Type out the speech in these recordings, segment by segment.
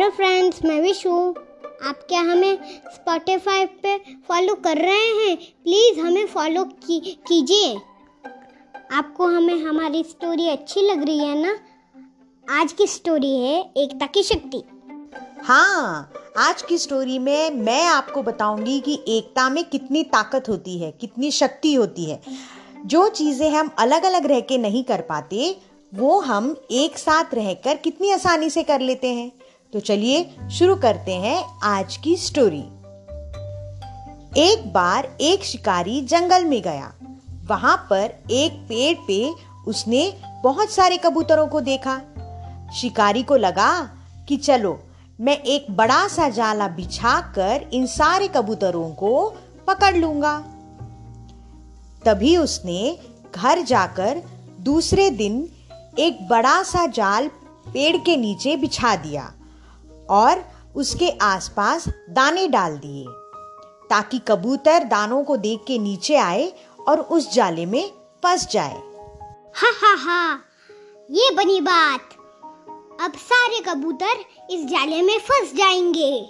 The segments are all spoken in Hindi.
हेलो फ्रेंड्स मैं विशु। आप क्या हमें स्पॉटिफाई पे फॉलो कर रहे हैं? प्लीज़ हमें फॉलो की, कीजिए। आपको हमें, हमारी स्टोरी अच्छी लग रही है ना? आज की स्टोरी है एकता की शक्ति। हाँ आज की स्टोरी में मैं आपको बताऊँगी कि एकता में कितनी ताकत होती है, कितनी शक्ति होती है। जो चीज़ें हम अलग अलग रह के नहीं कर पाते, वो हम एक साथ रहकर कितनी आसानी से कर लेते हैं। तो चलिए शुरू करते हैं आज की स्टोरी एक बार एक शिकारी जंगल में गया। वहाँ पर एक पेड़ पे उसने बहुत सारे कबूतरों को देखा। शिकारी को लगा कि चलो, मैं एक बड़ा सा जाला बिछाकर इन सारे कबूतरों को पकड़ लूँगा। तभी उसने घर जाकर दूसरे दिन एक बड़ा सा जाल पेड़ के नीचे बिछा दिया। और उसके आसपास दाने डाल दिए ताकि कबूतर दानों को देख के नीचे आए और उस जाले में फंस जाए। हा हा हा ये बनी बात। अब सारे कबूतर इस जाले में फंस जाएँगे।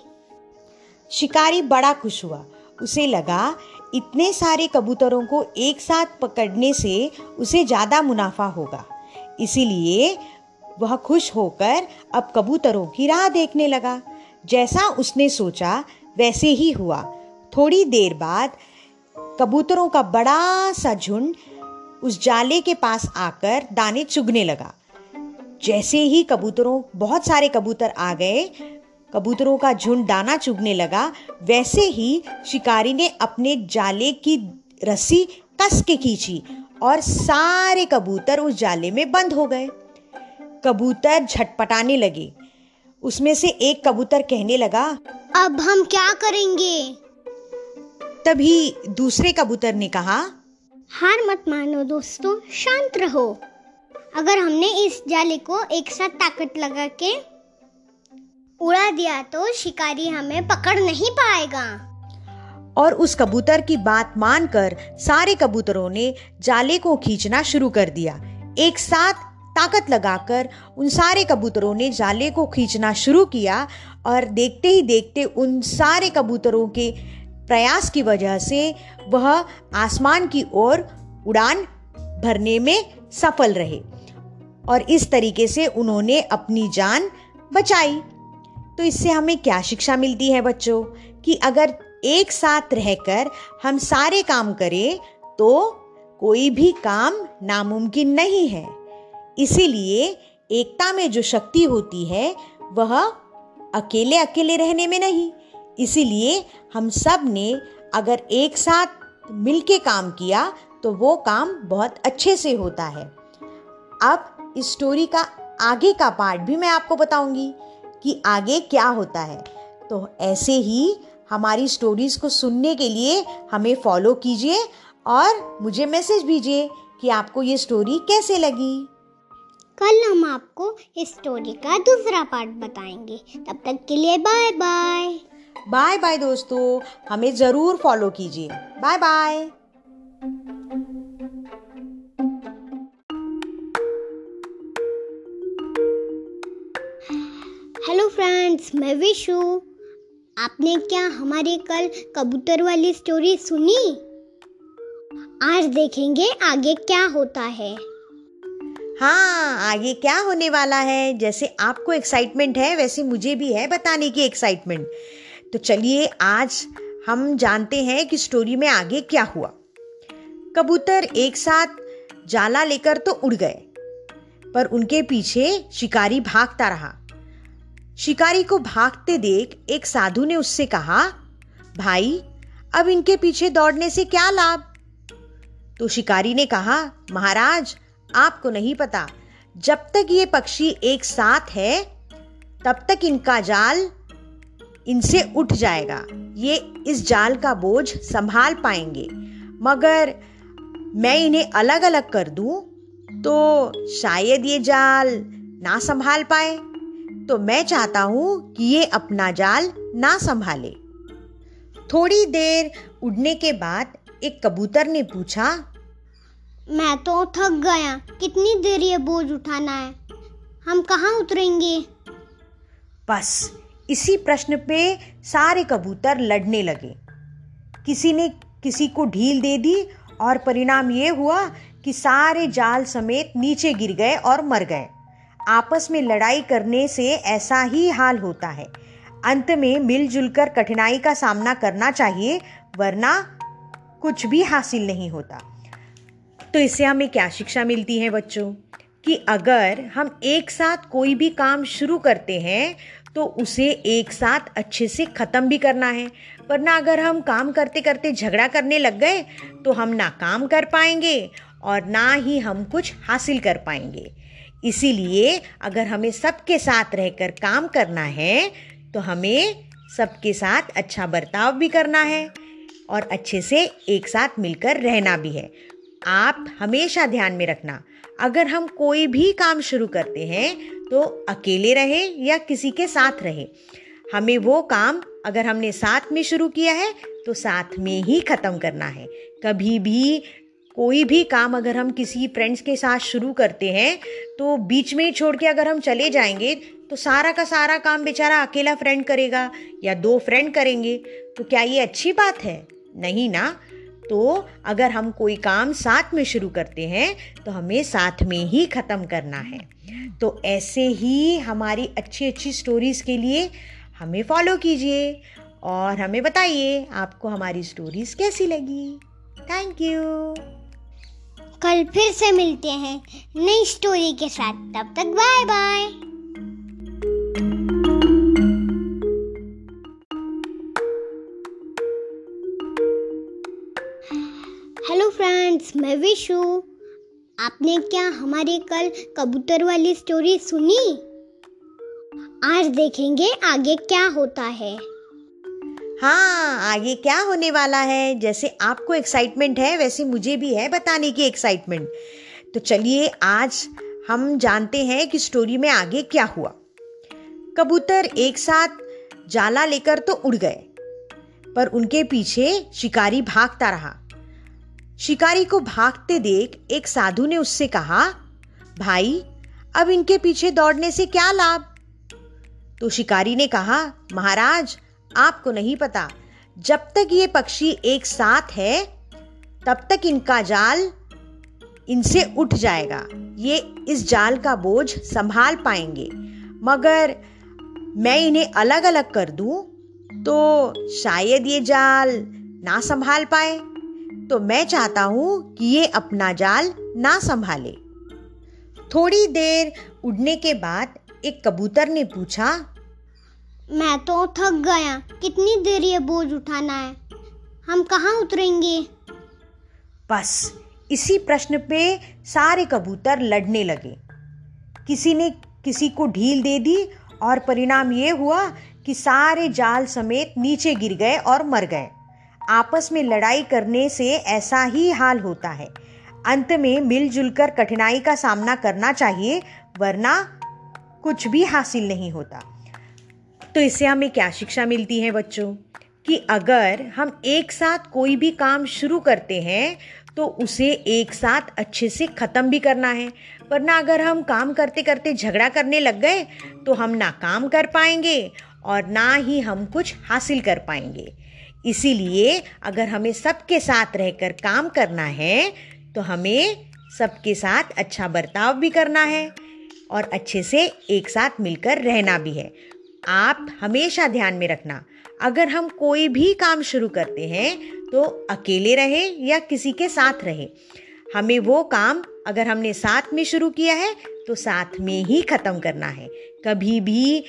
शिकारी बड़ा खुश हुआ। उसे लगा इतने सारे कबूतरों को एक साथ पकड़ने से उसे ज़्यादा मुनाफा होगा। इसीलिए वह खुश होकर अब कबूतरों की राह देखने लगा। जैसा उसने सोचा, वैसे ही हुआ। थोड़ी देर बाद कबूतरों का बड़ा सा झुंड उस जाले के पास आकर दाने चुगने लगा। जैसे ही कबूतरों, बहुत सारे कबूतर आ गए, कबूतरों का झुंड दाना चुगने लगा, वैसे ही शिकारी ने अपने जाले की रस्सी कस के खींची और सारे कबूतर उस जाले में बंद हो गए। कबूतर झटपटाने लगे। उसमें से एक कबूतर कहने लगा अब हम क्या करेंगे? तभी दूसरे कबूतर ने कहा हार मत मानो दोस्तों शांत रहो। अगर हमने इस जाले को एक साथ ताकत लगा के उड़ा दिया तो शिकारी हमें पकड़ नहीं पाएगा। और उस कबूतर की बात मानकर सारे कबूतरों ने जाले को खींचना शुरू कर दिया। एक साथ ताकत लगाकर उन सारे कबूतरों ने जाले को खींचना शुरू किया और देखते ही देखते उन सारे कबूतरों के प्रयास की वजह से वह आसमान की ओर उड़ान भरने में सफल रहे और इस तरीके से उन्होंने अपनी जान बचाई। तो इससे हमें क्या शिक्षा मिलती है बच्चों? कि अगर एक साथ रहकर हम सारे काम करें तो कोई भी काम नामुमकिन नहीं है। इसीलिए एकता में जो शक्ति होती है, वह अकेले अकेले रहने में नहीं। इसीलिए हम सबने अगर एक साथ मिलके काम किया तो वो काम बहुत अच्छे से होता है। अब इस स्टोरी का आगे का पार्ट भी मैं आपको बताऊँगी कि आगे क्या होता है। तो ऐसे ही हमारी स्टोरीज को सुनने के लिए हमें फॉलो कीजिए और मुझे मैसेज भेजिए कि आपको ये स्टोरी कैसे लगी। कल हम आपको इस स्टोरी का दूसरा पार्ट बताएँगे। तब तक के लिए बाय बाय बाय बाय दोस्तों हमें ज़रूर फॉलो कीजिए। बाय बाय हेलो फ्रेंड्स मैं विशु। आपने क्या हमारी कल कबूतर वाली स्टोरी सुनी? आज देखेंगे आगे क्या होता है। हाँ आगे क्या होने वाला है? जैसे आपको एक्साइटमेंट है, वैसे मुझे भी है बताने की एक्साइटमेंट तो चलिए, आज हम जानते हैं कि स्टोरी में आगे क्या हुआ. कबूतर एक साथ जाला लेकर तो उड़ गए, पर उनके पीछे शिकारी भागता रहा. शिकारी को भागते देख एक साधु ने उससे कहा, भाई, अब इनके पीछे दौड़ने से क्या लाभ? तो शिकारी ने कहा, महाराज आपको नहीं पता। जब तक ये पक्षी एक साथ है, तब तक इनका जाल इनसे उठ जाएगा। ये इस जाल का बोझ संभाल पाएँगे। मगर मैं इन्हें अलग अलग कर दूँ तो शायद ये जाल ना संभाल पाए। तो मैं चाहता हूँ कि ये अपना जाल ना संभाले। थोड़ी देर उड़ने के बाद एक कबूतर ने पूछा मैं तो थक गया। कितनी देर ये बोझ उठाना है? हम कहाँ उतरेंगे? बस, इसी प्रश्न पे सारे कबूतर लड़ने लगे। किसी ने किसी को ढील दे दी और परिणाम ये हुआ कि सारे जाल समेत नीचे गिर गए और मर गए। आपस में लड़ाई करने से ऐसा ही हाल होता है। अंत में मिलजुल कर कठिनाई का सामना करना चाहिए, वरना कुछ भी हासिल नहीं होता। तो इससे हमें क्या शिक्षा मिलती है बच्चों? कि अगर हम एक साथ कोई भी काम शुरू करते हैं तो उसे एक साथ अच्छे से ख़त्म भी करना है। वरना अगर हम काम करते करते झगड़ा करने लग गए तो हम ना काम कर पाएँगे और ना ही हम कुछ हासिल कर पाएँगे। इसीलिए अगर हमें सबके साथ रहकर काम करना है तो हमें सबके साथ अच्छा बर्ताव भी करना है और अच्छे से एक साथ मिलकर रहना भी है। आप हमेशा ध्यान में रखना। अगर हम कोई भी काम शुरू करते हैं तो अकेले रहे या किसी के साथ रहे। हमें वो काम अगर हमने साथ में शुरू किया है तो साथ में ही ख़त्म करना है। कभी भी कोई भी काम अगर हम किसी फ्रेंड्स के साथ शुरू करते हैं तो बीच में ही छोड़ के अगर हम चले जाएँगे तो सारा का सारा काम बेचारा अकेला फ्रेंड करेगा या दो फ्रेंड करेंगे। तो क्या ये अच्छी बात है? नहीं ना। तो अगर हम कोई काम साथ में शुरू करते हैं तो हमें साथ में ही ख़त्म करना है। तो ऐसे ही हमारी अच्छी अच्छी स्टोरीज़ के लिए हमें फॉलो कीजिए और हमें बताइए आपको हमारी स्टोरीज़ कैसी लगी। थैंक यू कल फिर से मिलते हैं नई स्टोरी के साथ। तब तक बाय बाय फ्रेंड्स मैं विशु आपने क्या हमारे कल कबूतर वाली स्टोरी सुनी? आज देखेंगे आगे क्या होता है। हाँ आगे क्या होने वाला है? जैसे आपको एक्साइटमेंट है, वैसे मुझे भी है बताने की एक्साइटमेंट तो चलिए, आज हम जानते हैं कि स्टोरी में आगे क्या हुआ। कबूतर एक साथ जाला लेकर तो उड़ गए, पर उनके पीछे शिकारी भागता रहा। शिकारी को भागते देख एक साधु ने उससे कहा, भाई, अब इनके पीछे दौड़ने से क्या लाभ? तो शिकारी ने कहा, महाराज, आपको नहीं पता, जब तक ये पक्षी एक साथ है, तब तक इनका जाल इनसे उठ जाएगा। ये इस जाल का बोझ संभाल पाएँगे। मगर मैं इन्हें अलग अलग कर दूँ तो शायद ये जाल ना संभाल पाए। तो मैं चाहता हूँ कि ये अपना जाल ना संभाले। थोड़ी देर उड़ने के बाद एक कबूतर ने पूछा मैं तो थक गया। कितनी देर ये बोझ उठाना है? हम कहाँ उतरेंगे? बस इसी प्रश्न पे सारे कबूतर लड़ने लगे। किसी ने किसी को ढील दे दी और परिणाम ये हुआ कि सारे जाल समेत नीचे गिर गए और मर गए। आपस में लड़ाई करने से ऐसा ही हाल होता है। अंत में मिलजुल कर कठिनाई का सामना करना चाहिए, वरना कुछ भी हासिल नहीं होता। तो इससे हमें क्या शिक्षा मिलती है बच्चों? कि अगर हम एक साथ कोई भी काम शुरू करते हैं तो उसे एक साथ अच्छे से ख़त्म भी करना है। वरना अगर हम काम करते करते झगड़ा करने लग गए तो हम ना काम कर पाएँगे और ना ही हम कुछ हासिल कर पाएँगे। इसीलिए अगर हमें सबके साथ रहकर काम करना है तो हमें सबके साथ अच्छा बर्ताव भी करना है और अच्छे से एक साथ मिलकर रहना भी है। आप हमेशा ध्यान में रखना, अगर हम कोई भी काम शुरू करते हैं तो अकेले रहे या किसी के साथ रहे। हमें वो काम अगर हमने साथ में शुरू किया है तो साथ में ही ख़त्म करना है। कभी भी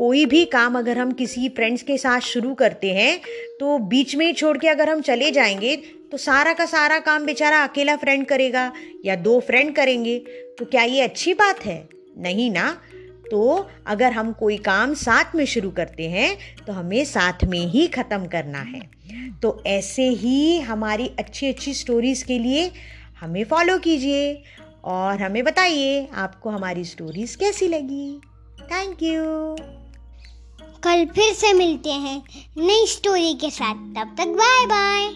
कोई भी काम अगर हम किसी फ्रेंड्स के साथ शुरू करते हैं तो बीच में ही छोड़ के अगर हम चले जाएँगे तो सारा का सारा काम बेचारा अकेला फ्रेंड करेगा या दो फ्रेंड करेंगे। तो क्या ये अच्छी बात है? नहीं ना। तो अगर हम कोई काम साथ में शुरू करते हैं तो हमें साथ में ही ख़त्म करना है। तो ऐसे ही हमारी अच्छी अच्छी स्टोरीज़ के लिए हमें फॉलो कीजिए और हमें बताइए आपको हमारी स्टोरीज़ कैसी लगी। थैंक यू कल फिर से मिलते हैं नई स्टोरी के साथ। तब तक बाय बाय